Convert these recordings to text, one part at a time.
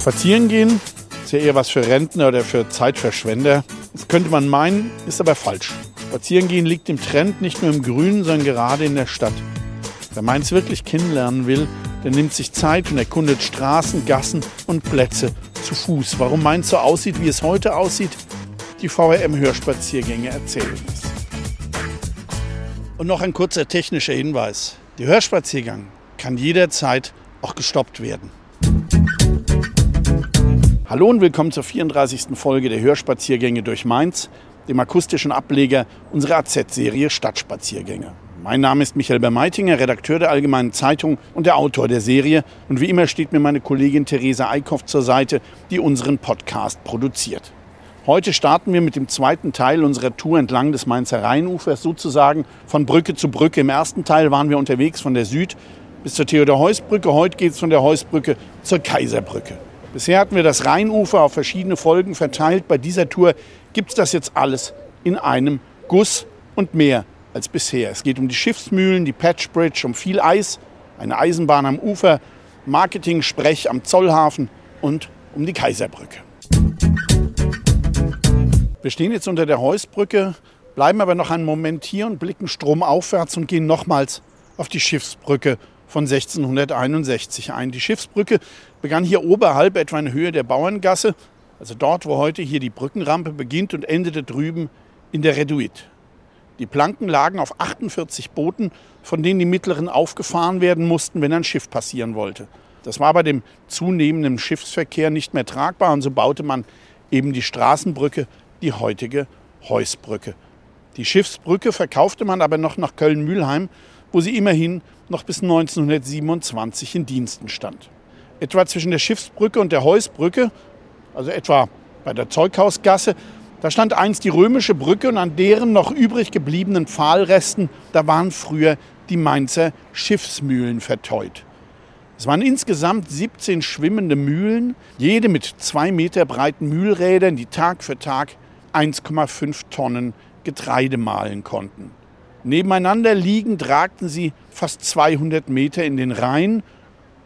Spazieren gehen ist ja eher was für Rentner oder für Zeitverschwender. Das könnte man meinen, ist aber falsch. Spazieren gehen liegt im Trend nicht nur im Grünen, sondern gerade in der Stadt. Wer Mainz wirklich kennenlernen will, der nimmt sich Zeit und erkundet Straßen, Gassen und Plätze zu Fuß. Warum Mainz so aussieht, wie es heute aussieht, die VRM-Hörspaziergänge erzählen es. Und noch ein kurzer technischer Hinweis. Der Hörspaziergang kann jederzeit auch gestoppt werden. Hallo und willkommen zur 34. Folge der Hörspaziergänge durch Mainz, dem akustischen Ableger unserer AZ-Serie Stadtspaziergänge. Mein Name ist Michael Bermeitinger, Redakteur der Allgemeinen Zeitung und der Autor der Serie. Und wie immer steht mir meine Kollegin Theresa Eickhoff zur Seite, die unseren Podcast produziert. Heute starten wir mit dem zweiten Teil unserer Tour entlang des Mainzer Rheinufers, sozusagen von Brücke zu Brücke. Im ersten Teil waren wir unterwegs von der Süd- bis zur Theodor-Heuss-Brücke. Heute geht es von der Heusbrücke zur Kaiserbrücke. Bisher hatten wir das Rheinufer auf verschiedene Folgen verteilt. Bei dieser Tour gibt es das jetzt alles in einem Guss und mehr als bisher. Es geht um die Schiffsmühlen, die Patch Bridge, um viel Eis, eine Eisenbahn am Ufer, Marketing-Sprech am Zollhafen und um die Kaiserbrücke. Wir stehen jetzt unter der Heusbrücke, bleiben aber noch einen Moment hier und blicken stromaufwärts und gehen nochmals auf die Schiffsbrücke von 1661 ein. Die Schiffsbrücke begann hier oberhalb etwa in Höhe der Bauerngasse, also dort, wo heute hier die Brückenrampe beginnt und endete drüben in der Reduit. Die Planken lagen auf 48 Booten, von denen die mittleren aufgefahren werden mussten, wenn ein Schiff passieren wollte. Das war bei dem zunehmenden Schiffsverkehr nicht mehr tragbar und so baute man eben die Straßenbrücke, die heutige Heusbrücke. Die Schiffsbrücke verkaufte man aber noch nach Köln-Mülheim, wo sie immerhin noch bis 1927 in Diensten stand. Etwa zwischen der Schiffsbrücke und der Heusbrücke, also etwa bei der Zeughausgasse, da stand einst die römische Brücke und an deren noch übrig gebliebenen Pfahlresten, da waren früher die Mainzer Schiffsmühlen verteut. Es waren insgesamt 17 schwimmende Mühlen, jede mit zwei Meter breiten Mühlrädern, die Tag für Tag 1,5 Tonnen Getreide mahlen konnten. Nebeneinander liegend ragten sie fast 200 Meter in den Rhein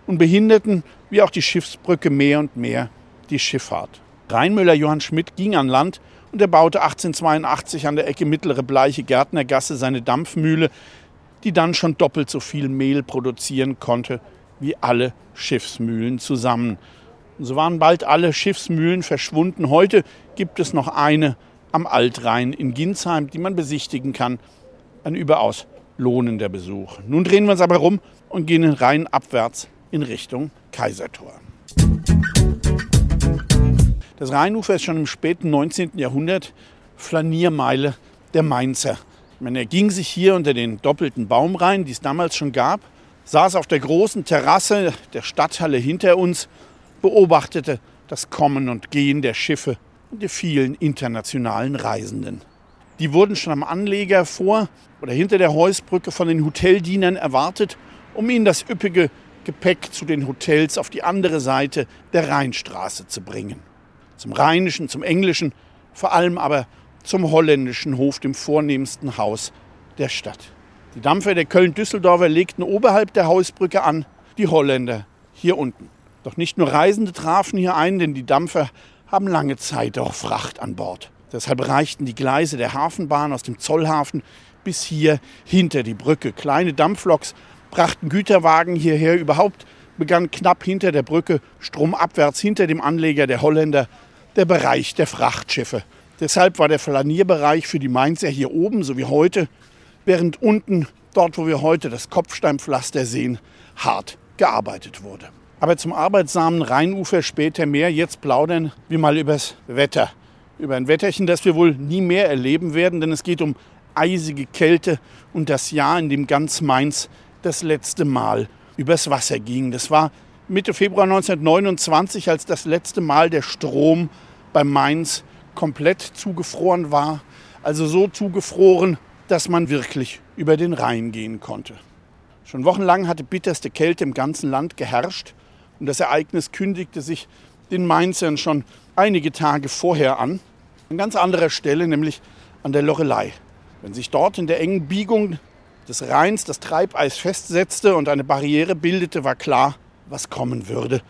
und behinderten, wie auch die Schiffsbrücke, mehr und mehr die Schifffahrt. Rheinmüller Johann Schmidt ging an Land und er baute 1882 an der Ecke Mittlere Bleiche Gärtnergasse seine Dampfmühle, die dann schon doppelt so viel Mehl produzieren konnte wie alle Schiffsmühlen zusammen. Und so waren bald alle Schiffsmühlen verschwunden. Heute gibt es noch eine am Altrhein in Ginsheim, die man besichtigen kann ein überaus lohnender Besuch. Nun drehen wir uns aber rum und gehen den Rhein abwärts in Richtung Kaisertor. Das Rheinufer ist schon im späten 19. Jahrhundert Flaniermeile der Mainzer. meine, er ging sich hier unter den doppelten Baumreihen, die es damals schon gab, saß auf der großen Terrasse der Stadthalle hinter uns, beobachtete das Kommen und Gehen der Schiffe und die vielen internationalen Reisenden. Die wurden schon am Anleger vor oder hinter der Heusbrücke von den Hoteldienern erwartet, um ihnen das üppige Gepäck zu den Hotels auf die andere Seite der Rheinstraße zu bringen. Zum rheinischen, zum englischen, vor allem aber zum holländischen Hof, dem vornehmsten Haus der Stadt. Die Dampfer der Köln-Düsseldorfer legten oberhalb der Hausbrücke an, die Holländer hier unten. Doch nicht nur Reisende trafen hier ein, denn die Dampfer haben lange Zeit auch Fracht an Bord. Deshalb reichten die Gleise der Hafenbahn aus dem Zollhafen bis hier hinter die Brücke. Kleine Dampfloks brachten Güterwagen hierher. Überhaupt begann knapp hinter der Brücke, stromabwärts hinter dem Anleger der Holländer, der Bereich der Frachtschiffe. Deshalb war der Flanierbereich für die Mainzer hier oben, so wie heute, während unten, dort wo wir heute das Kopfsteinpflaster sehen, hart gearbeitet wurde. Aber zum arbeitsamen Rheinufer später mehr. Jetzt plaudern wir mal übers Wetter über ein Wetterchen, das wir wohl nie mehr erleben werden, denn es geht um eisige Kälte und das Jahr, in dem ganz Mainz das letzte Mal übers Wasser ging. Das war Mitte Februar 1929, als das letzte Mal der Strom bei Mainz komplett zugefroren war. Also so zugefroren, dass man wirklich über den Rhein gehen konnte. Schon wochenlang hatte bitterste Kälte im ganzen Land geherrscht und das Ereignis kündigte sich den Mainzern schon einige Tage vorher an. An ganz anderer Stelle, nämlich an der Lorelei. Wenn sich dort in der engen Biegung des Rheins das Treibeis festsetzte und eine Barriere bildete, war klar, was kommen würde.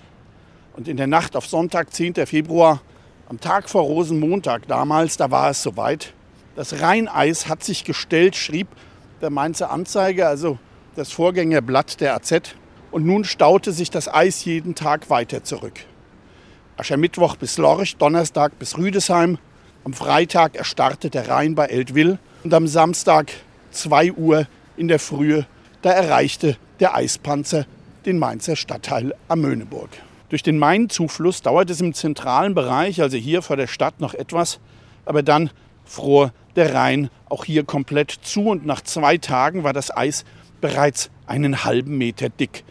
Und in der Nacht auf Sonntag, 10. Februar, am Tag vor Rosenmontag damals, da war es soweit. Das Rheineis hat sich gestellt, schrieb der Mainzer Anzeiger, also das Vorgängerblatt der AZ. Und nun staute sich das Eis jeden Tag weiter zurück. Aschermittwoch bis Lorch, Donnerstag bis Rüdesheim. Am Freitag erstarrte der Rhein bei Eltville. Und am Samstag 2 Uhr in der Frühe, da erreichte der Eispanzer den Mainzer Stadtteil Amöneburg. Durch den Mainzufluss dauert es im zentralen Bereich, also hier vor der Stadt, noch etwas, aber dann fror der Rhein auch hier komplett zu und nach zwei Tagen war das Eis bereits einen halben Meter dick.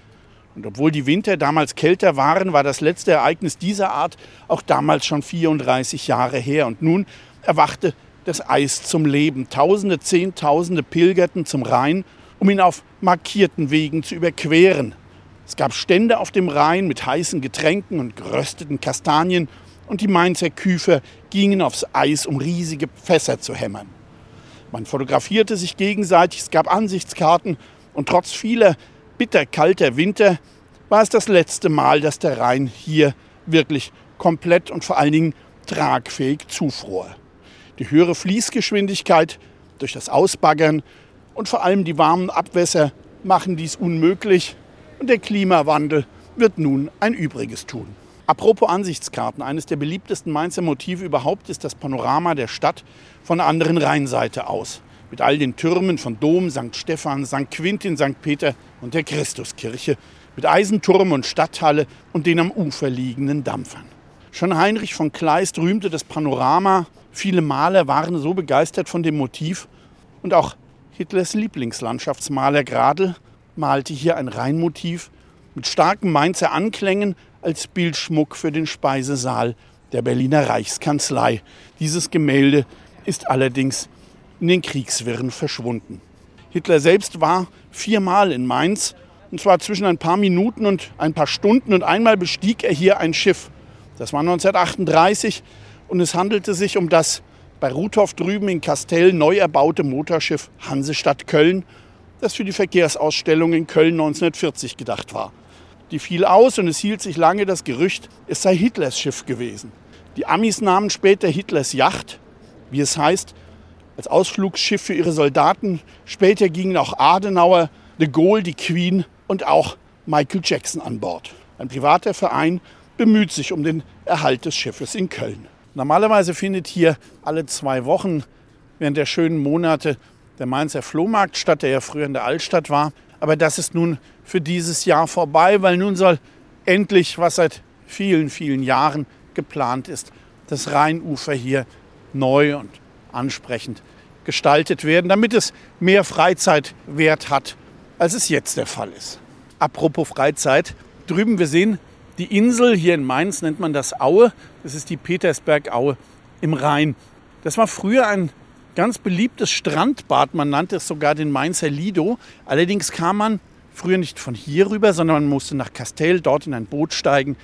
Und obwohl die Winter damals kälter waren, war das letzte Ereignis dieser Art auch damals schon 34 Jahre her. Und nun erwachte das Eis zum Leben. Tausende, Zehntausende pilgerten zum Rhein, um ihn auf markierten Wegen zu überqueren. Es gab Stände auf dem Rhein mit heißen Getränken und gerösteten Kastanien und die Mainzer Küfer gingen aufs Eis, um riesige Fässer zu hämmern. Man fotografierte sich gegenseitig, es gab Ansichtskarten und trotz vieler bitterkalter Winter war es das letzte Mal, dass der Rhein hier wirklich komplett und vor allen Dingen tragfähig zufror. Die höhere Fließgeschwindigkeit durch das Ausbaggern und vor allem die warmen Abwässer machen dies unmöglich und der Klimawandel wird nun ein Übriges tun. Apropos Ansichtskarten, eines der beliebtesten Mainzer Motive überhaupt ist das Panorama der Stadt von der anderen Rheinseite aus. Mit all den Türmen von Dom, St. Stephan, St. Quintin, St. Peter und der Christuskirche. Mit Eisenturm und Stadthalle und den am Ufer liegenden Dampfern. Schon Heinrich von Kleist rühmte das Panorama. Viele Maler waren so begeistert von dem Motiv. Und auch Hitlers Lieblingslandschaftsmaler Gradl malte hier ein Rheinmotiv mit starken Mainzer Anklängen als Bildschmuck für den Speisesaal der Berliner Reichskanzlei. Dieses Gemälde ist allerdings in den Kriegswirren verschwunden. Hitler selbst war viermal in Mainz, und zwar zwischen ein paar Minuten und ein paar Stunden, und einmal bestieg er hier ein Schiff. Das war 1938 und es handelte sich um das bei Ruthof drüben in Kastell neu erbaute Motorschiff Hansestadt Köln, das für die Verkehrsausstellung in Köln 1940 gedacht war. Die fiel aus und es hielt sich lange das Gerücht, es sei Hitlers Schiff gewesen. Die Amis nahmen später Hitlers Yacht, wie es heißt, als Ausflugsschiff für ihre Soldaten. Später gingen auch Adenauer, de Gaulle, die Queen und auch Michael Jackson an Bord. Ein privater Verein bemüht sich um den Erhalt des Schiffes in Köln. Normalerweise findet hier alle zwei Wochen während der schönen Monate der Mainzer Flohmarkt statt, der ja früher in der Altstadt war. Aber das ist nun für dieses Jahr vorbei, weil nun soll endlich, was seit vielen, vielen Jahren geplant ist, das Rheinufer hier neu und ansprechend gestaltet werden, damit es mehr Freizeitwert hat, als es jetzt der Fall ist. Apropos Freizeit, drüben wir sehen die Insel, hier in Mainz nennt man das Aue, das ist die Petersbergaue im Rhein. Das war früher ein ganz beliebtes Strandbad, man nannte es sogar den Mainzer Lido. Allerdings kam man früher nicht von hier rüber, sondern man musste nach Kastell, dort in ein Boot steigen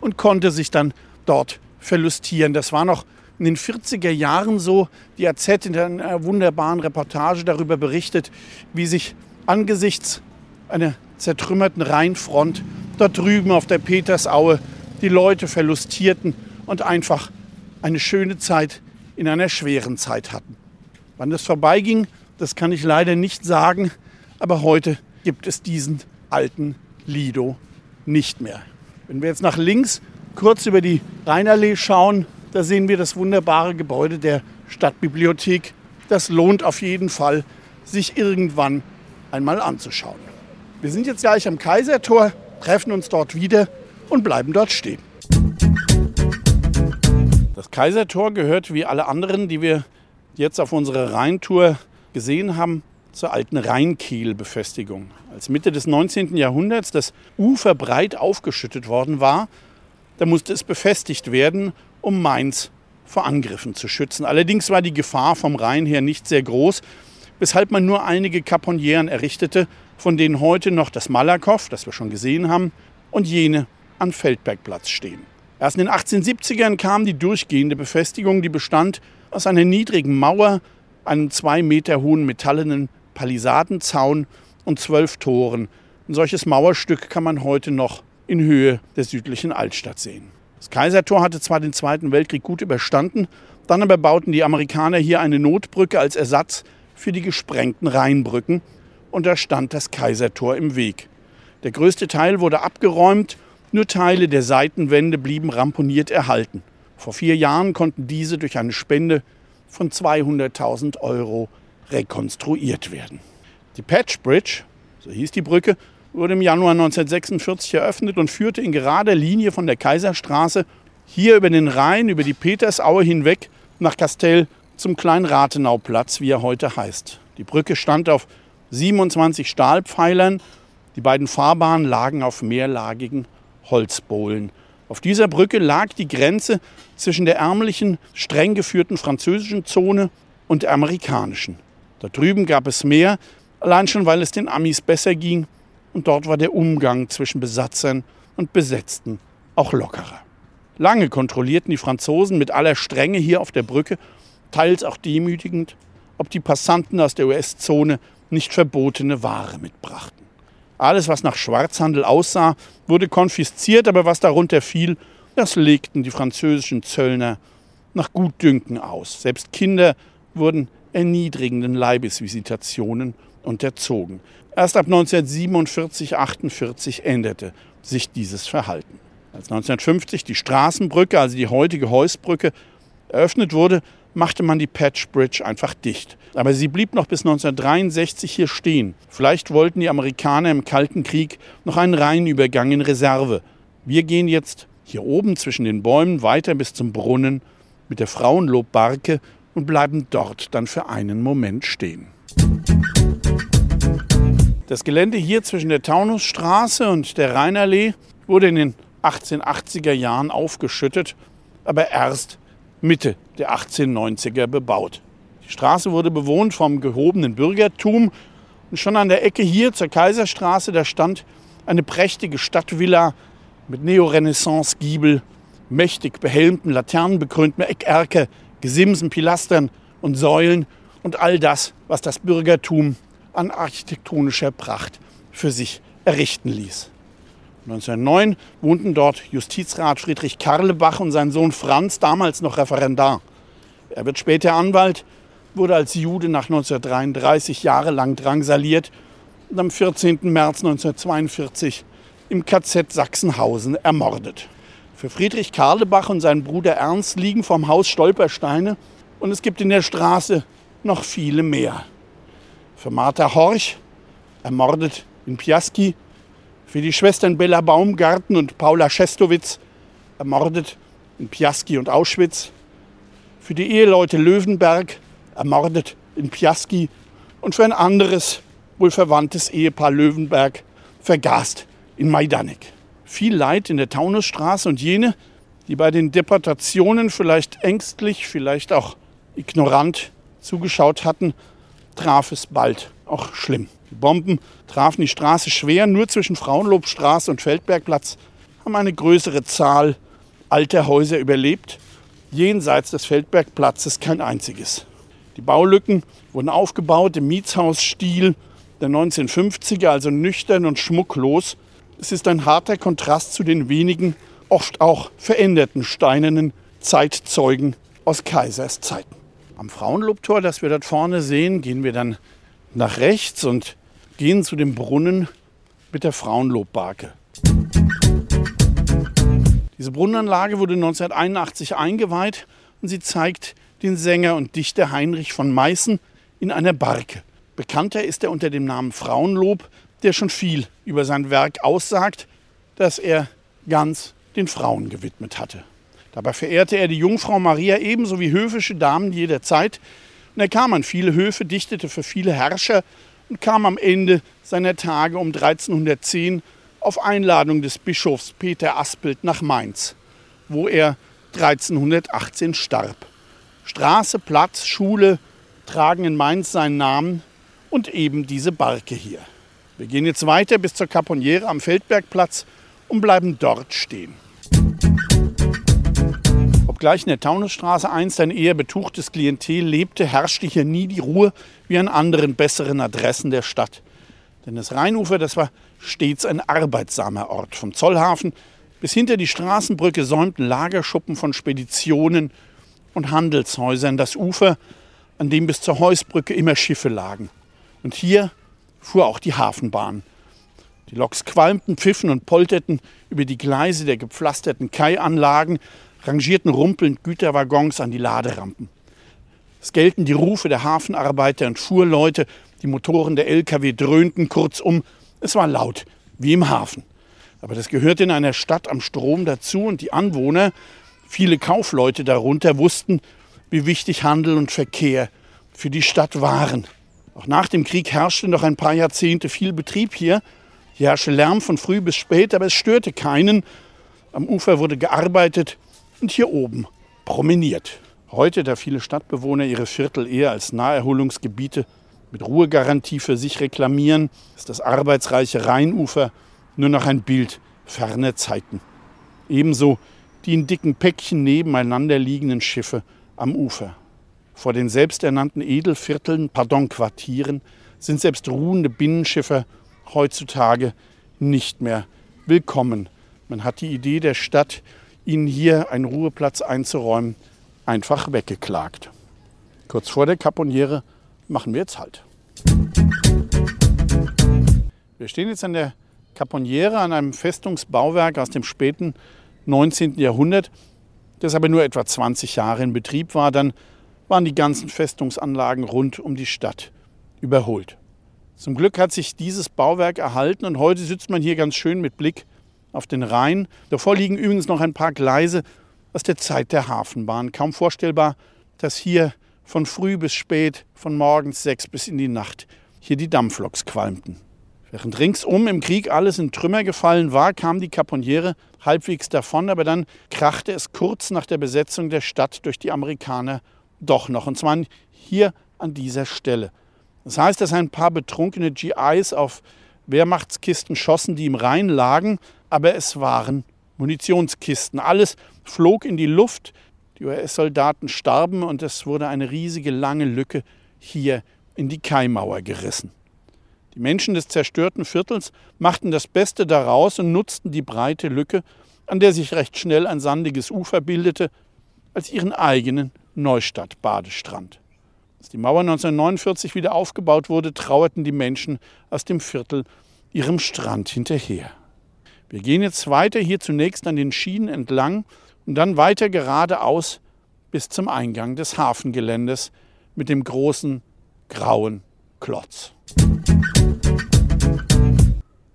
und konnte sich dann dort verlustieren. Das war noch in den 40er Jahren so. Die AZ in einer wunderbaren Reportage darüber berichtet, wie sich angesichts einer zertrümmerten Rheinfront dort drüben auf der Petersaue die Leute verlustierten und einfach eine schöne Zeit in einer schweren Zeit hatten. Wann das vorbeiging, das kann ich leider nicht sagen, aber heute gibt es diesen alten Lido nicht mehr. Wenn wir jetzt nach links kurz über die Rheinallee schauen, da sehen wir das wunderbare Gebäude der Stadtbibliothek. Das lohnt auf jeden Fall, sich irgendwann einmal anzuschauen. Wir sind jetzt gleich am Kaisertor, treffen uns dort wieder und bleiben dort stehen. Das Kaisertor gehört wie alle anderen, die wir jetzt auf unserer Rheintour gesehen haben, zur alten Rheinkehlbefestigung. Als Mitte des 19. Jahrhunderts das Ufer breit aufgeschüttet worden war, da musste es befestigt werden, um Mainz vor Angriffen zu schützen. Allerdings war die Gefahr vom Rhein her nicht sehr groß, weshalb man nur einige Kaponieren errichtete, von denen heute noch das Malakow, das wir schon gesehen haben, und jene am Feldbergplatz stehen. Erst in den 1870ern kam die durchgehende Befestigung, die bestand aus einer niedrigen Mauer, einem zwei Meter hohen metallenen Palisadenzaun und zwölf Toren. Ein solches Mauerstück kann man heute noch in Höhe der südlichen Altstadt sehen. Das Kaisertor hatte zwar den Zweiten Weltkrieg gut überstanden, dann aber bauten die Amerikaner hier eine Notbrücke als Ersatz für die gesprengten Rheinbrücken und da stand das Kaisertor im Weg. Der größte Teil wurde abgeräumt, nur Teile der Seitenwände blieben ramponiert erhalten. Vor vier Jahren konnten diese durch eine Spende von 200.000 Euro rekonstruiert werden. Die Patch Bridge, so hieß die Brücke, wurde im Januar 1946 eröffnet und führte in gerader Linie von der Kaiserstraße hier über den Rhein, über die Petersaue hinweg nach Kastell zum kleinen Rathenauplatz, wie er heute heißt. Die Brücke stand auf 27 Stahlpfeilern. Die beiden Fahrbahnen lagen auf mehrlagigen Holzbohlen. Auf dieser Brücke lag die Grenze zwischen der ärmlichen, streng geführten französischen Zone und der amerikanischen. Da drüben gab es mehr, allein schon weil es den Amis besser ging und dort war der Umgang zwischen Besatzern und Besetzten auch lockerer. Lange kontrollierten die Franzosen mit aller Strenge hier auf der Brücke, teils auch demütigend, ob die Passanten aus der US-Zone nicht verbotene Ware mitbrachten. Alles, was nach Schwarzhandel aussah, wurde konfisziert, aber was darunter fiel, das legten die französischen Zöllner nach Gutdünken aus. Selbst Kinder wurden erniedrigenden Leibesvisitationen unterzogen. Erst ab 1947, 48 änderte sich dieses Verhalten. Als 1950 die Straßenbrücke, also die heutige Heusbrücke, eröffnet wurde, machte man die Patch Bridge einfach dicht. Aber sie blieb noch bis 1963 hier stehen. Vielleicht wollten die Amerikaner im Kalten Krieg noch einen Rheinübergang in Reserve. Wir gehen jetzt hier oben zwischen den Bäumen weiter bis zum Brunnen mit der Frauenlobbarke und bleiben dort dann für einen Moment stehen. Das Gelände hier zwischen der Taunusstraße und der Rheinallee wurde in den 1880er Jahren aufgeschüttet, aber erst Mitte der 1890er bebaut. Die Straße wurde bewohnt vom gehobenen Bürgertum und schon an der Ecke hier zur Kaiserstraße, da stand eine prächtige Stadtvilla mit Neorenaissance-Giebel, mächtig behelmten, laternenbekrönten Eckerker, Gesimsen, Pilastern und Säulen und all das, was das Bürgertum an architektonischer Pracht für sich errichten ließ. 1909 wohnten dort Justizrat Friedrich Karlebach und sein Sohn Franz, damals noch Referendar. Er wird später Anwalt, wurde als Jude nach 1933 jahrelang drangsaliert und am 14. März 1942 im KZ Sachsenhausen ermordet. Für Friedrich Karlebach und seinen Bruder Ernst liegen vom Haus Stolpersteine und es gibt in der Straße noch viele mehr. Für Martha Horch, ermordet in Piaski, für die Schwestern Bella Baumgarten und Paula Schestowitz, ermordet in Piaski und Auschwitz, für die Eheleute Löwenberg, ermordet in Piaski. Und für ein anderes, wohl verwandtes Ehepaar Löwenberg, vergast in Majdanek. Viel Leid in der Taunusstraße und jene, die bei den Deportationen vielleicht ängstlich, vielleicht auch ignorant zugeschaut hatten, traf es bald auch schlimm. Die Bomben trafen die Straße schwer. Nur zwischen Frauenlobstraße und Feldbergplatz haben eine größere Zahl alter Häuser überlebt. Jenseits des Feldbergplatzes kein einziges. Die Baulücken wurden aufgebaut im Mietshausstil der 1950er, also nüchtern und schmucklos. Es ist ein harter Kontrast zu den wenigen, oft auch veränderten steinernen Zeitzeugen aus Kaisers Zeiten. Am Frauenlobtor, das wir dort vorne sehen, gehen wir dann nach rechts und gehen zu dem Brunnen mit der Frauenlobbarke. Diese Brunnenanlage wurde 1981 eingeweiht und sie zeigt den Sänger und Dichter Heinrich von Meißen in einer Barke. Bekannter ist er unter dem Namen Frauenlob, der schon viel über sein Werk aussagt, das er ganz den Frauen gewidmet hatte. Dabei verehrte er die Jungfrau Maria ebenso wie höfische Damen jeder Zeit. Und er kam an viele Höfe, dichtete für viele Herrscher und kam am Ende seiner Tage um 1310 auf Einladung des Bischofs Peter Aspelt nach Mainz, wo er 1318 starb. Straße, Platz, Schule tragen in Mainz seinen Namen und eben diese Barke hier. Wir gehen jetzt weiter bis zur Caponiere am Feldbergplatz und bleiben dort stehen. Obgleich in der Taunusstraße einst ein eher betuchtes Klientel lebte, herrschte hier nie die Ruhe wie an anderen besseren Adressen der Stadt. Denn das Rheinufer, das war stets ein arbeitsamer Ort. Vom Zollhafen bis hinter die Straßenbrücke säumten Lagerschuppen von Speditionen und Handelshäusern das Ufer, an dem bis zur Heusbrücke immer Schiffe lagen. Und hier fuhr auch die Hafenbahn. Die Loks qualmten, pfiffen und polterten über die Gleise der gepflasterten Kaianlagen, rangierten rumpelnd Güterwaggons an die Laderampen. Es gelten die Rufe der Hafenarbeiter und Fuhrleute, die Motoren der Lkw dröhnten, kurzum, es war laut, wie im Hafen. Aber das gehört in einer Stadt am Strom dazu und die Anwohner, viele Kaufleute darunter, wussten, wie wichtig Handel und Verkehr für die Stadt waren. Auch nach dem Krieg herrschte noch ein paar Jahrzehnte viel Betrieb hier. Hier herrschte Lärm von früh bis spät, aber es störte keinen. Am Ufer wurde gearbeitet und hier oben promeniert. Heute, da viele Stadtbewohner ihre Viertel eher als Naherholungsgebiete mit Ruhegarantie für sich reklamieren, ist das arbeitsreiche Rheinufer nur noch ein Bild ferner Zeiten. Ebenso die in dicken Päckchen nebeneinander liegenden Schiffe am Ufer. Vor den selbsternannten Edelvierteln, pardon, Quartieren, sind selbst ruhende Binnenschiffe heutzutage nicht mehr willkommen. Man hat die Idee der Stadt, ihnen hier einen Ruheplatz einzuräumen, einfach weggeklagt. Kurz vor der Caponiere machen wir jetzt Halt. Wir stehen jetzt an der Caponiere, an einem Festungsbauwerk aus dem späten 19. Jahrhundert, das aber nur etwa 20 Jahre in Betrieb war. Dann waren die ganzen Festungsanlagen rund um die Stadt überholt. Zum Glück hat sich dieses Bauwerk erhalten und heute sitzt man hier ganz schön mit Blick auf den Rhein. Davor liegen übrigens noch ein paar Gleise aus der Zeit der Hafenbahn. Kaum vorstellbar, dass hier von früh bis spät, von morgens sechs bis in die Nacht, hier die Dampfloks qualmten. Während ringsum im Krieg alles in Trümmer gefallen war, kam die Caponiere halbwegs davon, aber dann krachte es kurz nach der Besetzung der Stadt durch die Amerikaner doch noch, und zwar hier an dieser Stelle. Das heißt, dass ein paar betrunkene GIs auf Wehrmachtskisten schossen, die im Rhein lagen, aber es waren Munitionskisten. Alles flog in die Luft. Die US-Soldaten starben und es wurde eine riesige lange Lücke hier in die Kaimauer gerissen. Die Menschen des zerstörten Viertels machten das Beste daraus und nutzten die breite Lücke, an der sich recht schnell ein sandiges Ufer bildete, als ihren eigenen Neustadt-Badestrand. Als die Mauer 1949 wieder aufgebaut wurde, trauerten die Menschen aus dem Viertel ihrem Strand hinterher. Wir gehen jetzt weiter hier zunächst an den Schienen entlang und dann weiter geradeaus bis zum Eingang des Hafengeländes mit dem großen grauen Klotz.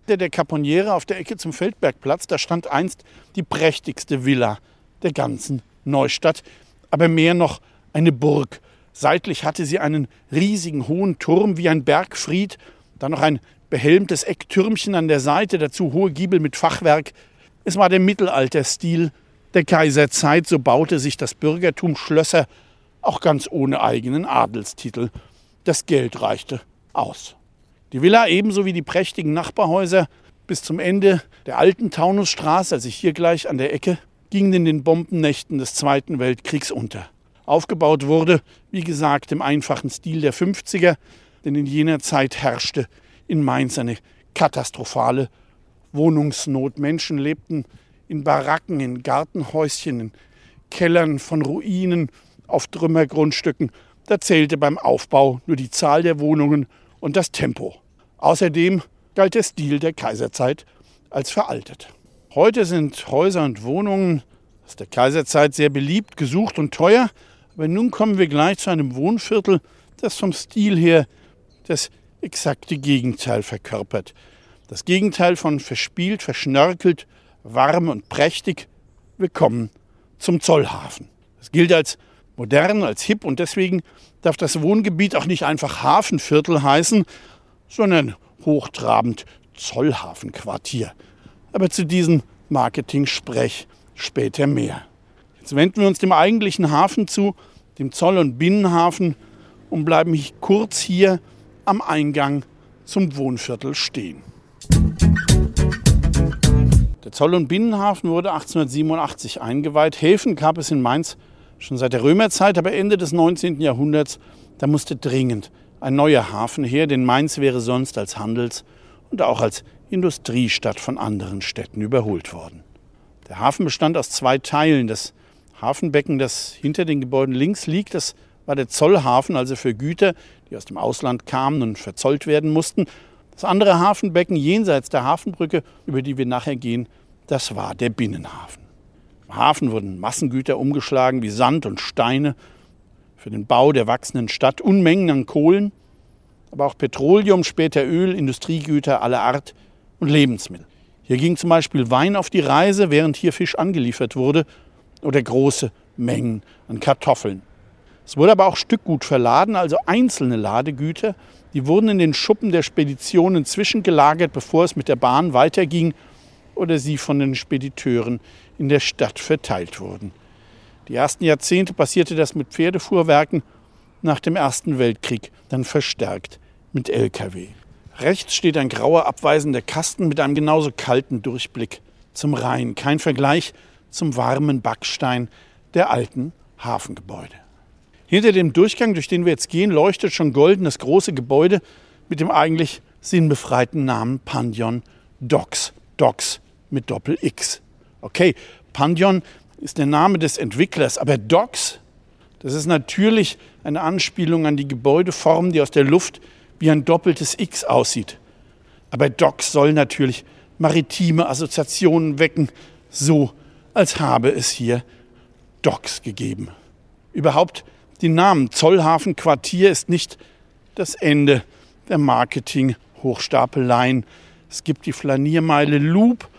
Der Caponiere auf der Ecke zum Feldbergplatz, da stand einst die prächtigste Villa der ganzen Neustadt, aber mehr noch eine Burg. Seitlich hatte sie einen riesigen hohen Turm wie ein Bergfried, dann noch ein behelmtes Ecktürmchen an der Seite, dazu hohe Giebel mit Fachwerk. Es war der Mittelalterstil der Kaiserzeit, so baute sich das Bürgertum Schlösser auch ganz ohne eigenen Adelstitel. Das Geld reichte aus. Die Villa ebenso wie die prächtigen Nachbarhäuser bis zum Ende der alten Taunusstraße, also hier gleich an der Ecke, gingen in den Bombennächten des Zweiten Weltkriegs unter. Aufgebaut wurde, wie gesagt, im einfachen Stil der 50er, denn in jener Zeit herrschte in Mainz eine katastrophale Wohnungsnot. Menschen lebten in Baracken, in Gartenhäuschen, in Kellern von Ruinen, auf Trümmergrundstücken. Da zählte beim Aufbau nur die Zahl der Wohnungen und das Tempo. Außerdem galt der Stil der Kaiserzeit als veraltet. Heute sind Häuser und Wohnungen aus der Kaiserzeit sehr beliebt, gesucht und teuer. Aber nun kommen wir gleich zu einem Wohnviertel, das vom Stil her das exakte Gegenteil verkörpert. Das Gegenteil von verspielt, verschnörkelt, warm und prächtig. Wir kommen zum Zollhafen. Das gilt als modern, als hip und deswegen darf das Wohngebiet auch nicht einfach Hafenviertel heißen, sondern hochtrabend Zollhafenquartier. Aber zu diesem Marketing-Sprech später mehr. Jetzt wenden wir uns dem eigentlichen Hafen zu, dem Zoll- und Binnenhafen, und bleiben kurz hier am Eingang zum Wohnviertel stehen. Der Zoll- und Binnenhafen wurde 1887 eingeweiht. Häfen gab es in Mainz schon seit der Römerzeit, aber Ende des 19. Jahrhunderts, da musste dringend ein neuer Hafen her, denn Mainz wäre sonst als Handels- und auch als Industriestadt von anderen Städten überholt worden. Der Hafen bestand aus zwei Teilen. Das Hafenbecken, das hinter den Gebäuden links liegt, das war der Zollhafen, also für Güter, die aus dem Ausland kamen und verzollt werden mussten. Das andere Hafenbecken jenseits der Hafenbrücke, über die wir nachher gehen, das war der Binnenhafen. Im Hafen wurden Massengüter umgeschlagen wie Sand und Steine für den Bau der wachsenden Stadt, Unmengen an Kohlen, aber auch Petroleum, später Öl, Industriegüter aller Art und Lebensmittel. Hier ging zum Beispiel Wein auf die Reise, während hier Fisch angeliefert wurde, oder große Mengen an Kartoffeln. Es wurde aber auch Stückgut verladen, also einzelne Ladegüter, die wurden in den Schuppen der Speditionen zwischengelagert, bevor es mit der Bahn weiterging oder sie von den Spediteuren in der Stadt verteilt wurden. Die ersten Jahrzehnte passierte das mit Pferdefuhrwerken, nach dem Ersten Weltkrieg dann verstärkt mit Lkw. Rechts steht ein grauer abweisender Kasten mit einem genauso kalten Durchblick zum Rhein. Kein Vergleich zum warmen Backstein der alten Hafengebäude. Hinter dem Durchgang, durch den wir jetzt gehen, leuchtet schon golden das große Gebäude mit dem eigentlich sinnbefreiten Namen Pandion Docks. Docks mit Doppel-X. Okay, Pandion ist der Name des Entwicklers, aber Docks, das ist natürlich eine Anspielung an die Gebäudeform, die aus der Luft wie ein doppeltes X aussieht. Aber Docks soll natürlich maritime Assoziationen wecken, so als habe es hier Docks gegeben. Überhaupt die Namen Zollhafen Quartier ist nicht das Ende der Marketing-Hochstapeleien. Es gibt die Flaniermeile Loop.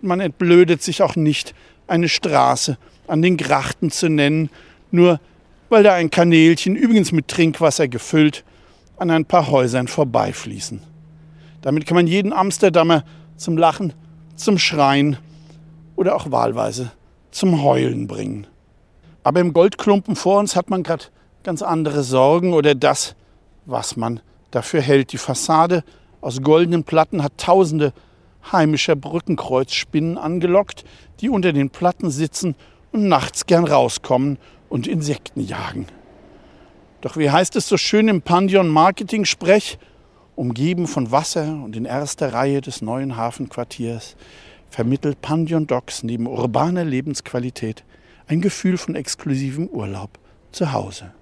Man entblödet sich auch nicht, eine Straße an den Grachten zu nennen, nur weil da ein Kanälchen, übrigens mit Trinkwasser gefüllt, an ein paar Häusern vorbeifließen. Damit kann man jeden Amsterdamer zum Lachen, zum Schreien oder auch wahlweise zum Heulen bringen. Aber im Goldklumpen vor uns hat man gerade ganz andere Sorgen oder das, was man dafür hält. Die Fassade aus goldenen Platten hat tausende heimischer Brückenkreuzspinnen angelockt, die unter den Platten sitzen und nachts gern rauskommen und Insekten jagen. Doch wie heißt es so schön im Pandion Marketing Sprech, umgeben von Wasser und in erster Reihe des neuen Hafenquartiers, vermittelt Pandion Docks neben urbaner Lebensqualität ein Gefühl von exklusivem Urlaub zu Hause.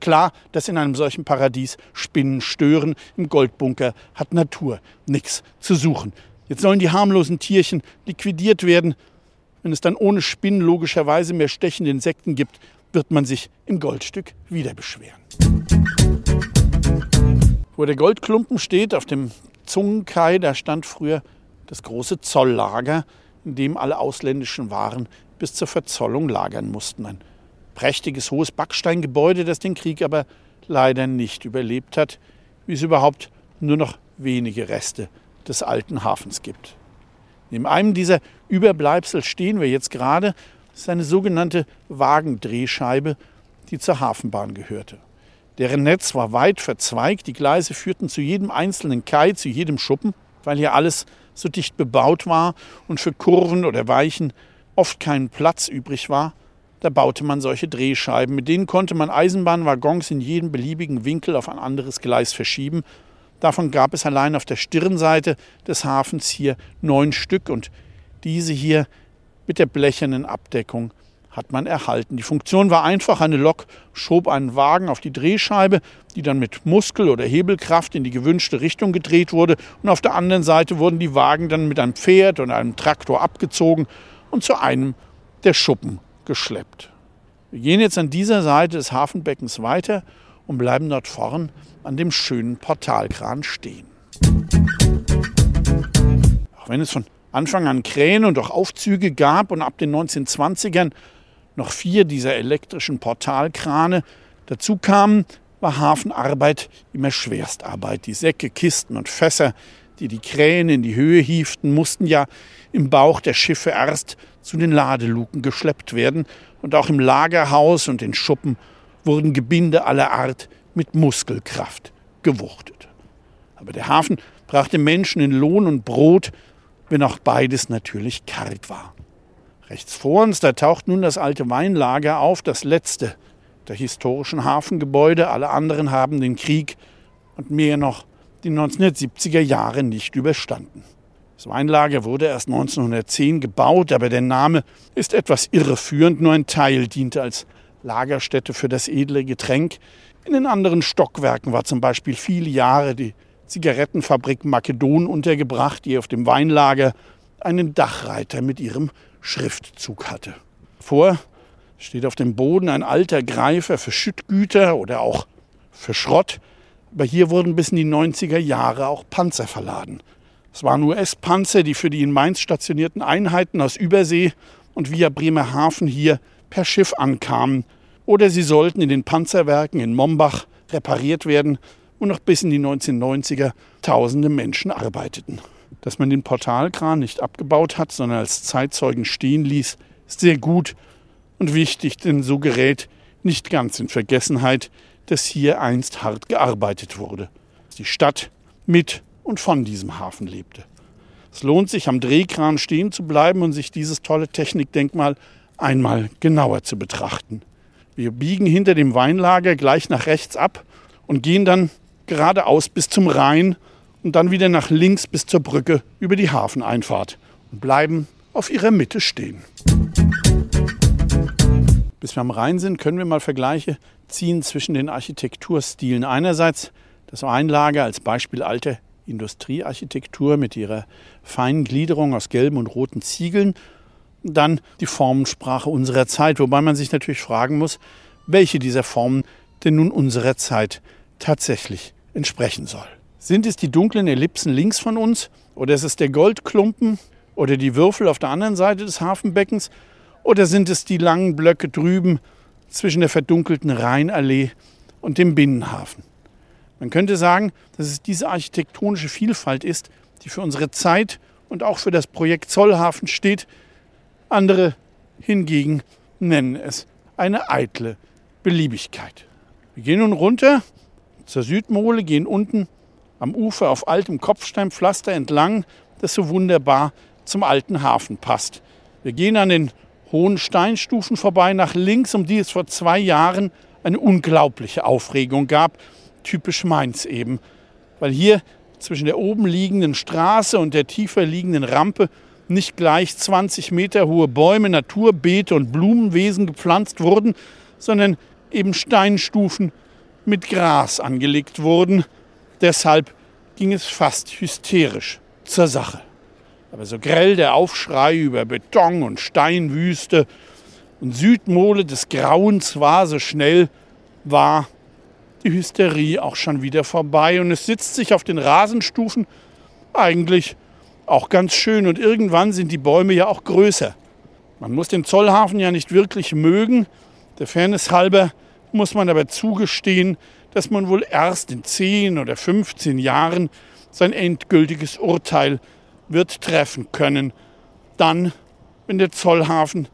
Klar, dass in einem solchen Paradies Spinnen stören, im Goldbunker hat Natur nichts zu suchen. Jetzt sollen die harmlosen Tierchen liquidiert werden. Wenn es dann ohne Spinnen logischerweise mehr stechende Insekten gibt, wird man sich im Goldstück wieder beschweren. Wo der Goldklumpen steht, auf dem Zungenkai, da stand früher das große Zolllager, in dem alle ausländischen Waren bis zur Verzollung lagern mussten. Ein prächtiges, hohes Backsteingebäude, das den Krieg aber leider nicht überlebt hat, wie es überhaupt nur noch wenige Reste des alten Hafens gibt. Neben einem dieser Überbleibsel stehen wir jetzt gerade. Das ist eine sogenannte Wagendrehscheibe, die zur Hafenbahn gehörte. Deren Netz war weit verzweigt, die Gleise führten zu jedem einzelnen Kai, zu jedem Schuppen, weil hier alles so dicht bebaut war und für Kurven oder Weichen oft kein Platz übrig war, da baute man solche Drehscheiben. Mit denen konnte man Eisenbahnwaggons in jedem beliebigen Winkel auf ein anderes Gleis verschieben. Davon gab es allein auf der Stirnseite des Hafens hier neun Stück und diese hier mit der blechernen Abdeckung hat man erhalten. Die Funktion war einfach, eine Lok schob einen Wagen auf die Drehscheibe, die dann mit Muskel- oder Hebelkraft in die gewünschte Richtung gedreht wurde und auf der anderen Seite wurden die Wagen dann mit einem Pferd oder einem Traktor abgezogen und zu einem der Schuppen geschleppt. Wir gehen jetzt an dieser Seite des Hafenbeckens weiter und bleiben dort vorn an dem schönen Portalkran stehen. Auch wenn es von Anfang an Kräne und auch Aufzüge gab und ab den 1920ern noch vier dieser elektrischen Portalkrane dazu kamen, war Hafenarbeit immer Schwerstarbeit. Die Säcke, Kisten und Fässer, die die Kräne in die Höhe hieften, mussten ja im Bauch der Schiffe erst zu den Ladeluken geschleppt werden. Und auch im Lagerhaus und den Schuppen wurden Gebinde aller Art mit Muskelkraft gewuchtet. Aber der Hafen brachte Menschen in Lohn und Brot, wenn auch beides natürlich karg war. Rechts vor uns, da taucht nun das alte Weinlager auf, das letzte der historischen Hafengebäude. Alle anderen haben den Krieg und mehr noch die 1970er Jahre nicht überstanden. Das Weinlager wurde erst 1910 gebaut, aber der Name ist etwas irreführend. Nur ein Teil diente als Lagerstätte für das edle Getränk. In den anderen Stockwerken war zum Beispiel viele Jahre die Zigarettenfabrik Makedon untergebracht, die auf dem Weinlager einen Dachreiter mit ihrem Schriftzug hatte. Vor steht auf dem Boden ein alter Greifer für Schüttgüter oder auch für Schrott. Aber hier wurden bis in die 90er Jahre auch Panzer verladen. Es waren US-Panzer, die für die in Mainz stationierten Einheiten aus Übersee und via Bremerhaven hier per Schiff ankamen. Oder sie sollten in den Panzerwerken in Mombach repariert werden, wo noch bis in die 1990er tausende Menschen arbeiteten. Dass man den Portalkran nicht abgebaut hat, sondern als Zeitzeugen stehen ließ, ist sehr gut und wichtig, denn so gerät nicht ganz in Vergessenheit, dass hier einst hart gearbeitet wurde. Die Stadt mit und von diesem Hafen lebte. Es lohnt sich, am Drehkran stehen zu bleiben und sich dieses tolle Technikdenkmal einmal genauer zu betrachten. Wir biegen hinter dem Weinlager gleich nach rechts ab und gehen dann geradeaus bis zum Rhein und dann wieder nach links bis zur Brücke über die Hafeneinfahrt und bleiben auf ihrer Mitte stehen. Bis wir am Rhein sind, können wir mal Vergleiche ziehen zwischen den Architekturstilen. Einerseits das Weinlager als Beispiel alter Industriearchitektur mit ihrer feinen Gliederung aus gelben und roten Ziegeln. Dann die Formensprache unserer Zeit, wobei man sich natürlich fragen muss, welche dieser Formen denn nun unserer Zeit tatsächlich entsprechen soll. Sind es die dunklen Ellipsen links von uns oder ist es der Goldklumpen oder die Würfel auf der anderen Seite des Hafenbeckens oder sind es die langen Blöcke drüben zwischen der verdunkelten Rheinallee und dem Binnenhafen? Man könnte sagen, dass es diese architektonische Vielfalt ist, die für unsere Zeit und auch für das Projekt Zollhafen steht. Andere hingegen nennen es eine eitle Beliebigkeit. Wir gehen nun runter zur Südmole, gehen unten am Ufer auf altem Kopfsteinpflaster entlang, das so wunderbar zum alten Hafen passt. Wir gehen an den hohen Steinstufen vorbei nach links, um die es vor zwei Jahren eine unglaubliche Aufregung gab typisch Mainz eben. Weil hier zwischen der oben liegenden Straße und der tiefer liegenden Rampe nicht gleich 20 Meter hohe Bäume, Naturbeete und Blumenwesen gepflanzt wurden, sondern eben Steinstufen mit Gras angelegt wurden. Deshalb ging es fast hysterisch zur Sache. Aber so grell der Aufschrei über Beton und Steinwüste und Südmole des Grauens war, so schnell war die Hysterie auch schon wieder vorbei und es sitzt sich auf den Rasenstufen eigentlich auch ganz schön und irgendwann sind die Bäume ja auch größer. Man muss den Zollhafen ja nicht wirklich mögen, der Fairness halber muss man aber zugestehen, dass man wohl erst in 10 oder 15 Jahren sein endgültiges Urteil wird treffen können. Dann, wenn der Zollhafen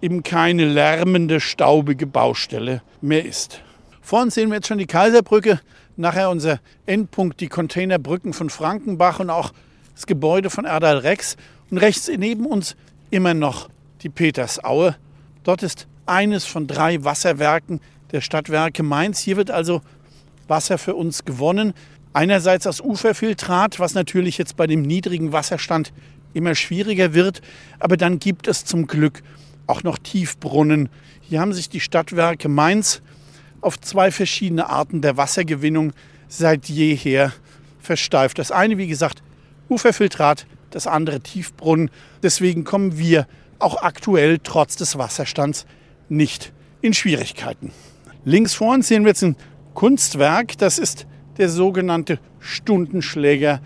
eben keine lärmende, staubige Baustelle mehr ist. Vor uns sehen wir jetzt schon die Kaiserbrücke, nachher unser Endpunkt, die Containerbrücken von Frankenbach und auch das Gebäude von Erdal Rex. Und rechts neben uns immer noch die Petersaue. Dort ist eines von drei Wasserwerken der Stadtwerke Mainz. Hier wird also Wasser für uns gewonnen. Einerseits aus Uferfiltrat, was natürlich jetzt bei dem niedrigen Wasserstand immer schwieriger wird. Aber dann gibt es zum Glück auch noch Tiefbrunnen. Hier haben sich die Stadtwerke Mainz auf zwei verschiedene Arten der Wassergewinnung seit jeher versteift. Das eine, wie gesagt, Uferfiltrat, das andere Tiefbrunnen. Deswegen kommen wir auch aktuell trotz des Wasserstands nicht in Schwierigkeiten. Links vor uns sehen wir jetzt ein Kunstwerk. Das ist der sogenannte Stundenschläger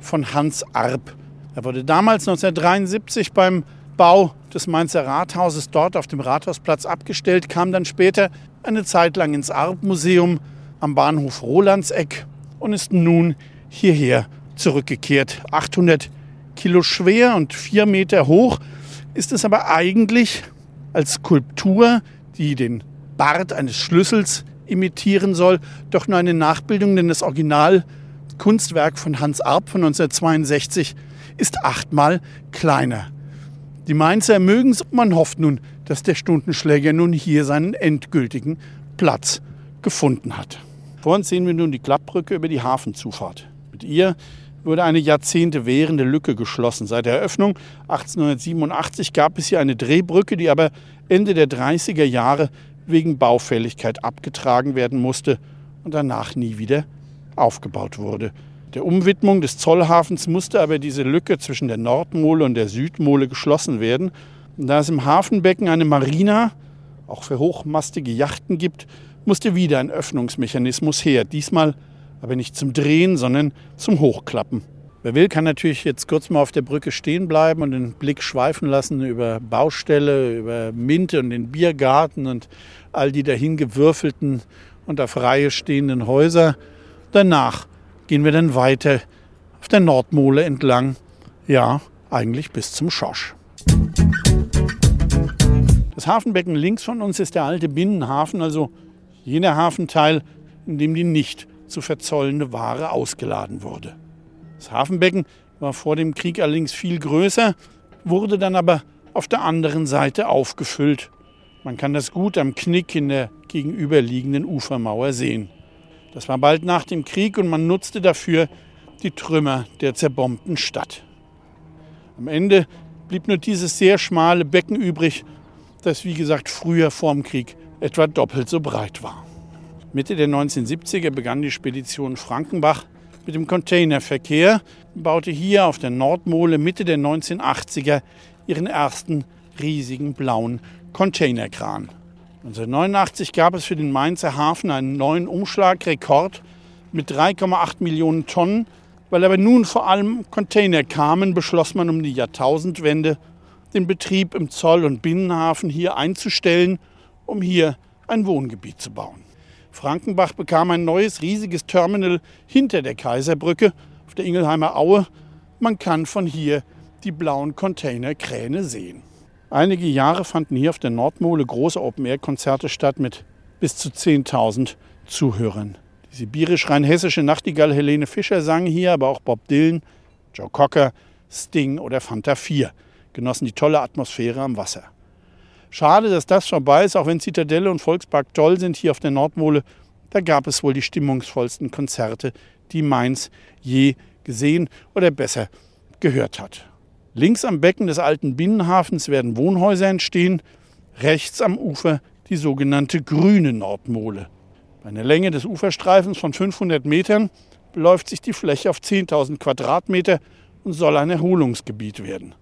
von Hans Arp. Er wurde damals 1973 beim Bau des Mainzer Rathauses dort auf dem Rathausplatz abgestellt, kam dann später eine Zeit lang ins Arp-Museum am Bahnhof Rolandseck und ist nun hierher zurückgekehrt. 800 Kilo schwer und 4 Meter hoch ist es aber eigentlich als Skulptur, die den Bart eines Schlüssels imitieren soll, doch nur eine Nachbildung, denn das Originalkunstwerk von Hans Arp von 1962 ist achtmal kleiner. Die Mainzer mögen es, man hofft nun, dass der Stundenschläger nun hier seinen endgültigen Platz gefunden hat. Vor uns sehen wir nun die Klappbrücke über die Hafenzufahrt. Mit ihr wurde eine Jahrzehnte währende Lücke geschlossen. Seit der Eröffnung 1887 gab es hier eine Drehbrücke, die aber Ende der 30er Jahre wegen Baufälligkeit abgetragen werden musste und danach nie wieder aufgebaut wurde. Der Umwidmung des Zollhafens musste aber diese Lücke zwischen der Nordmole und der Südmole geschlossen werden. Und da es im Hafenbecken eine Marina, auch für hochmastige Yachten gibt, musste wieder ein Öffnungsmechanismus her. Diesmal aber nicht zum Drehen, sondern zum Hochklappen. Wer will, kann natürlich jetzt kurz mal auf der Brücke stehen bleiben und den Blick schweifen lassen über Baustelle, über Minte und den Biergarten und all die dahin gewürfelten und auf Reihe stehenden Häuser. Danach gehen wir dann weiter auf der Nordmole entlang. Ja, eigentlich bis zum Schosch. Das Hafenbecken links von uns ist der alte Binnenhafen, also jener Hafenteil, in dem die nicht zu verzollende Ware ausgeladen wurde. Das Hafenbecken war vor dem Krieg allerdings viel größer, wurde dann aber auf der anderen Seite aufgefüllt. Man kann das gut am Knick in der gegenüberliegenden Ufermauer sehen. Das war bald nach dem Krieg und man nutzte dafür die Trümmer der zerbombten Stadt. Am Ende blieb nur dieses sehr schmale Becken übrig, das wie gesagt früher vorm Krieg etwa doppelt so breit war. Mitte der 1970er begann die Spedition Frankenbach mit dem Containerverkehr und baute hier auf der Nordmole Mitte der 1980er ihren ersten riesigen blauen Containerkran. 1989 gab es für den Mainzer Hafen einen neuen Umschlagrekord mit 3,8 Millionen Tonnen. Weil aber nun vor allem Container kamen, beschloss man um die Jahrtausendwende, den Betrieb im Zoll- und Binnenhafen hier einzustellen, um hier ein Wohngebiet zu bauen. Frankenbach bekam ein neues riesiges Terminal hinter der Kaiserbrücke auf der Ingelheimer Aue. Man kann von hier die blauen Containerkräne sehen. Einige Jahre fanden hier auf der Nordmole große Open-Air-Konzerte statt mit bis zu 10.000 Zuhörern. Die sibirisch-rheinhessische Nachtigall Helene Fischer sang hier, aber auch Bob Dylan, Joe Cocker, Sting oder Fanta 4 genossen die tolle Atmosphäre am Wasser. Schade, dass das vorbei ist, auch wenn Zitadelle und Volkspark toll sind hier auf der Nordmole. Da gab es wohl die stimmungsvollsten Konzerte, die Mainz je gesehen oder besser gehört hat. Links am Becken des alten Binnenhafens werden Wohnhäuser entstehen, rechts am Ufer die sogenannte grüne Nordmole. Bei einer Länge des Uferstreifens von 500 Metern beläuft sich die Fläche auf 10.000 Quadratmeter und soll ein Erholungsgebiet werden.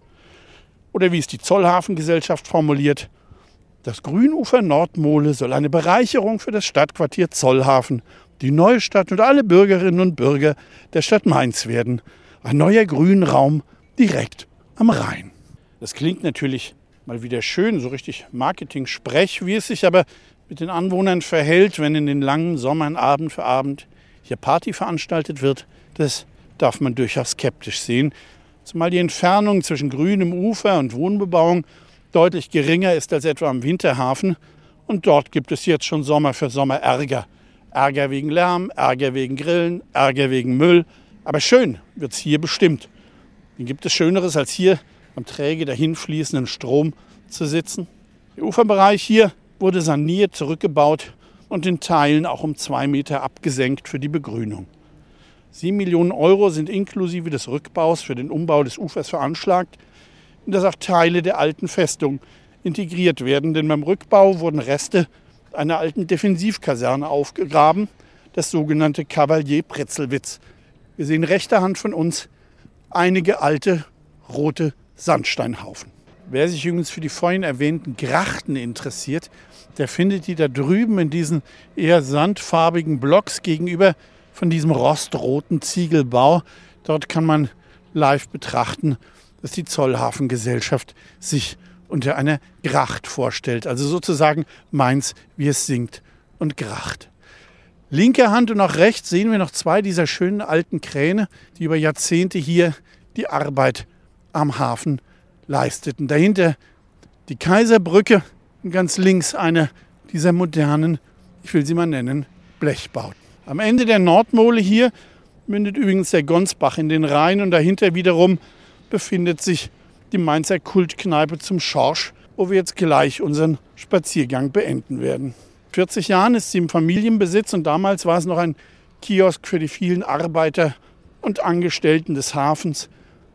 Oder wie es die Zollhafengesellschaft formuliert, das Grünufer Nordmole soll eine Bereicherung für das Stadtquartier Zollhafen, die Neustadt und alle Bürgerinnen und Bürger der Stadt Mainz werden. Ein neuer Grünraum direkt am Rhein. Das klingt natürlich mal wieder schön, so richtig Marketing-Sprech, wie es sich aber mit den Anwohnern verhält, wenn in den langen Sommern Abend für Abend hier Party veranstaltet wird, das darf man durchaus skeptisch sehen. Zumal die Entfernung zwischen grünem Ufer und Wohnbebauung deutlich geringer ist als etwa am Winterhafen. Und dort gibt es jetzt schon Sommer für Sommer Ärger. Ärger wegen Lärm, Ärger wegen Grillen, Ärger wegen Müll. Aber schön wird es hier bestimmt. Wie gibt es Schöneres, als hier am träge dahinfließenden Strom zu sitzen? Der Uferbereich hier wurde saniert, zurückgebaut und in Teilen auch um zwei Meter abgesenkt für die Begrünung. Sieben Millionen Euro sind inklusive des Rückbaus für den Umbau des Ufers veranschlagt, in das auch Teile der alten Festung integriert werden. Denn beim Rückbau wurden Reste einer alten Defensivkaserne aufgegraben, das sogenannte Kavalier Pretzelwitz. Wir sehen rechter Hand von uns einige alte rote Sandsteinhaufen. Wer sich übrigens für die vorhin erwähnten Grachten interessiert, der findet die da drüben in diesen eher sandfarbigen Blocks gegenüber von diesem rostroten Ziegelbau. Dort kann man live betrachten, dass die Zollhafengesellschaft sich unter einer Gracht vorstellt. Also sozusagen Mainz, wie es singt und Gracht. Linker Hand und auch rechts sehen wir noch zwei dieser schönen alten Kräne, die über Jahrzehnte hier die Arbeit am Hafen leisteten. Dahinter die Kaiserbrücke und ganz links eine dieser modernen, ich will sie mal nennen, Blechbauten. Am Ende der Nordmole hier mündet übrigens der Gonsbach in den Rhein und dahinter wiederum befindet sich die Mainzer Kultkneipe zum Schorsch, wo wir jetzt gleich unseren Spaziergang beenden werden. 40 Jahren ist sie im Familienbesitz und damals war es noch ein Kiosk für die vielen Arbeiter und Angestellten des Hafens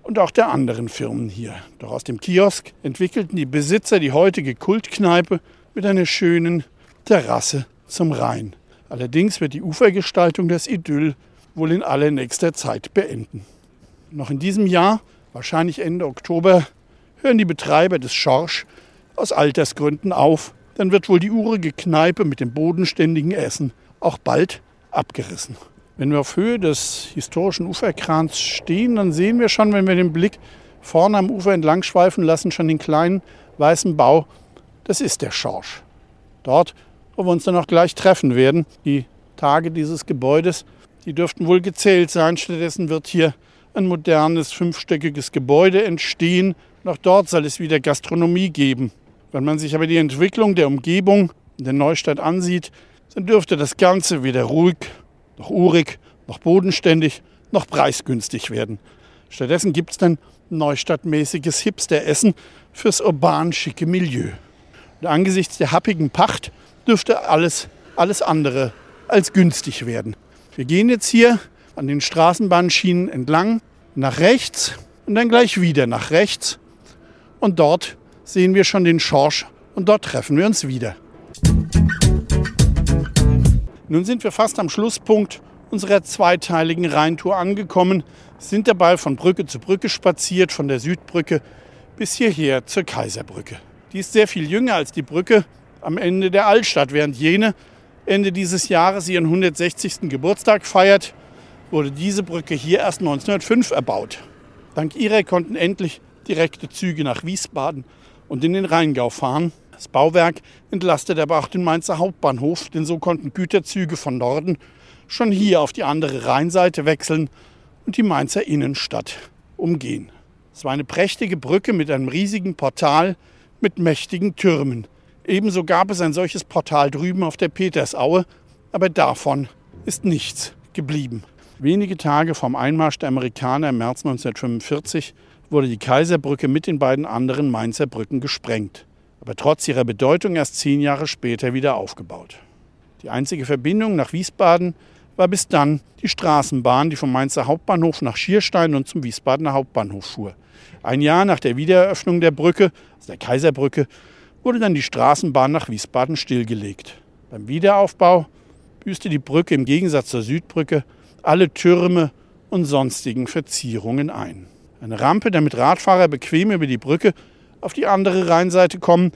und auch der anderen Firmen hier. Doch aus dem Kiosk entwickelten die Besitzer die heutige Kultkneipe mit einer schönen Terrasse zum Rhein. Allerdings wird die Ufergestaltung das Idyll wohl in allernächster Zeit beenden. Noch in diesem Jahr, wahrscheinlich Ende Oktober, hören die Betreiber des Schorsch aus Altersgründen auf. Dann wird wohl die urige Kneipe mit dem bodenständigen Essen auch bald abgerissen. Wenn wir auf Höhe des historischen Uferkrans stehen, dann sehen wir schon, wenn wir den Blick vorne am Ufer entlang schweifen lassen, schon den kleinen weißen Bau. Das ist der Schorsch. Dort, wo wir uns dann auch gleich treffen werden. Die Tage dieses Gebäudes, die dürften wohl gezählt sein. Stattdessen wird hier ein modernes fünfstöckiges Gebäude entstehen. Auch dort soll es wieder Gastronomie geben. Wenn man sich aber die Entwicklung der Umgebung in der Neustadt ansieht, dann dürfte das Ganze wieder ruhig, noch urig, noch bodenständig, noch preisgünstig werden. Stattdessen gibt es dann neustadtmäßiges Hipster-Essen fürs urban schicke Milieu. Und angesichts der happigen Pacht dürfte alles, alles andere als günstig werden. Wir gehen jetzt hier an den Straßenbahnschienen entlang, nach rechts und dann gleich wieder nach rechts. Und dort sehen wir schon den Schorsch und dort treffen wir uns wieder. Nun sind wir fast am Schlusspunkt unserer zweiteiligen Rheintour angekommen, sind dabei von Brücke zu Brücke spaziert, von der Südbrücke bis hierher zur Kaiserbrücke. Die ist sehr viel jünger als die Brücke am Ende der Altstadt, während jene Ende dieses Jahres ihren 160. Geburtstag feiert, wurde diese Brücke hier erst 1905 erbaut. Dank ihrer konnten endlich direkte Züge nach Wiesbaden und in den Rheingau fahren. Das Bauwerk entlastet aber auch den Mainzer Hauptbahnhof, denn so konnten Güterzüge von Norden schon hier auf die andere Rheinseite wechseln und die Mainzer Innenstadt umgehen. Es war eine prächtige Brücke mit einem riesigen Portal mit mächtigen Türmen. Ebenso gab es ein solches Portal drüben auf der Petersaue, aber davon ist nichts geblieben. Wenige Tage vom Einmarsch der Amerikaner im März 1945 wurde die Kaiserbrücke mit den beiden anderen Mainzer Brücken gesprengt aber trotz ihrer Bedeutung erst zehn Jahre später wieder aufgebaut. Die einzige Verbindung nach Wiesbaden war bis dann die Straßenbahn, die vom Mainzer Hauptbahnhof nach Schierstein und zum Wiesbadener Hauptbahnhof fuhr. Ein Jahr nach der Wiedereröffnung der Brücke, also der Kaiserbrücke, wurde dann die Straßenbahn nach Wiesbaden stillgelegt. Beim Wiederaufbau büßte die Brücke im Gegensatz zur Südbrücke alle Türme und sonstigen Verzierungen ein. Eine Rampe, damit Radfahrer bequem über die Brücke auf die andere Rheinseite kommen,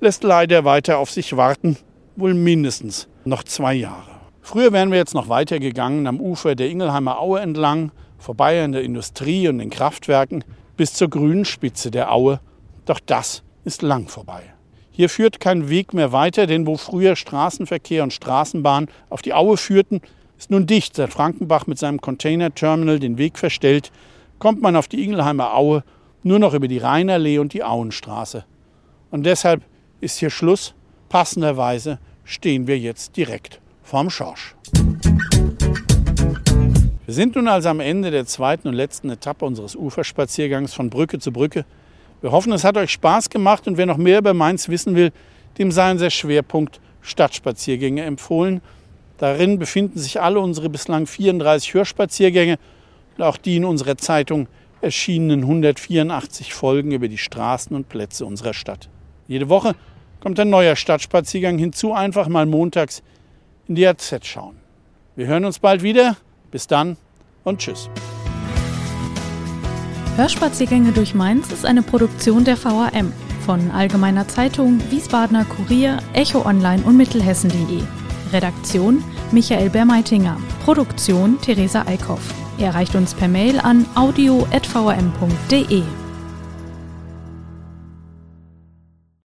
lässt leider weiter auf sich warten, wohl mindestens noch zwei Jahre. Früher wären wir jetzt noch weitergegangen am Ufer der Ingelheimer Aue entlang, vorbei an der Industrie und den Kraftwerken bis zur grünen Spitze der Aue. Doch das ist lang vorbei. Hier führt kein Weg mehr weiter, denn wo früher Straßenverkehr und Straßenbahn auf die Aue führten, ist nun dicht. Seit Frankenbach mit seinem Containerterminal den Weg verstellt, kommt man auf die Ingelheimer Aue nur noch über die Rheinallee und die Auenstraße. Und deshalb ist hier Schluss. Passenderweise stehen wir jetzt direkt vorm Schorsch. Wir sind nun also am Ende der zweiten und letzten Etappe unseres Uferspaziergangs von Brücke zu Brücke. Wir hoffen, es hat euch Spaß gemacht und wer noch mehr über Mainz wissen will, dem sei unser Schwerpunkt Stadtspaziergänge empfohlen. Darin befinden sich alle unsere bislang 34 Hörspaziergänge und auch die in unserer Zeitung erschienenen 184 Folgen über die Straßen und Plätze unserer Stadt. Jede Woche kommt ein neuer Stadtspaziergang hinzu, einfach mal montags in die AZ schauen. Wir hören uns bald wieder. Bis dann und tschüss. Hörspaziergänge durch Mainz ist eine Produktion der VAM von Allgemeiner Zeitung, Wiesbadener Kurier, Echo Online und Mittelhessen.de. Redaktion Michael Bermeitinger. Produktion Theresa Eickhoff. Ihr erreicht uns per Mail an audio.vm.de.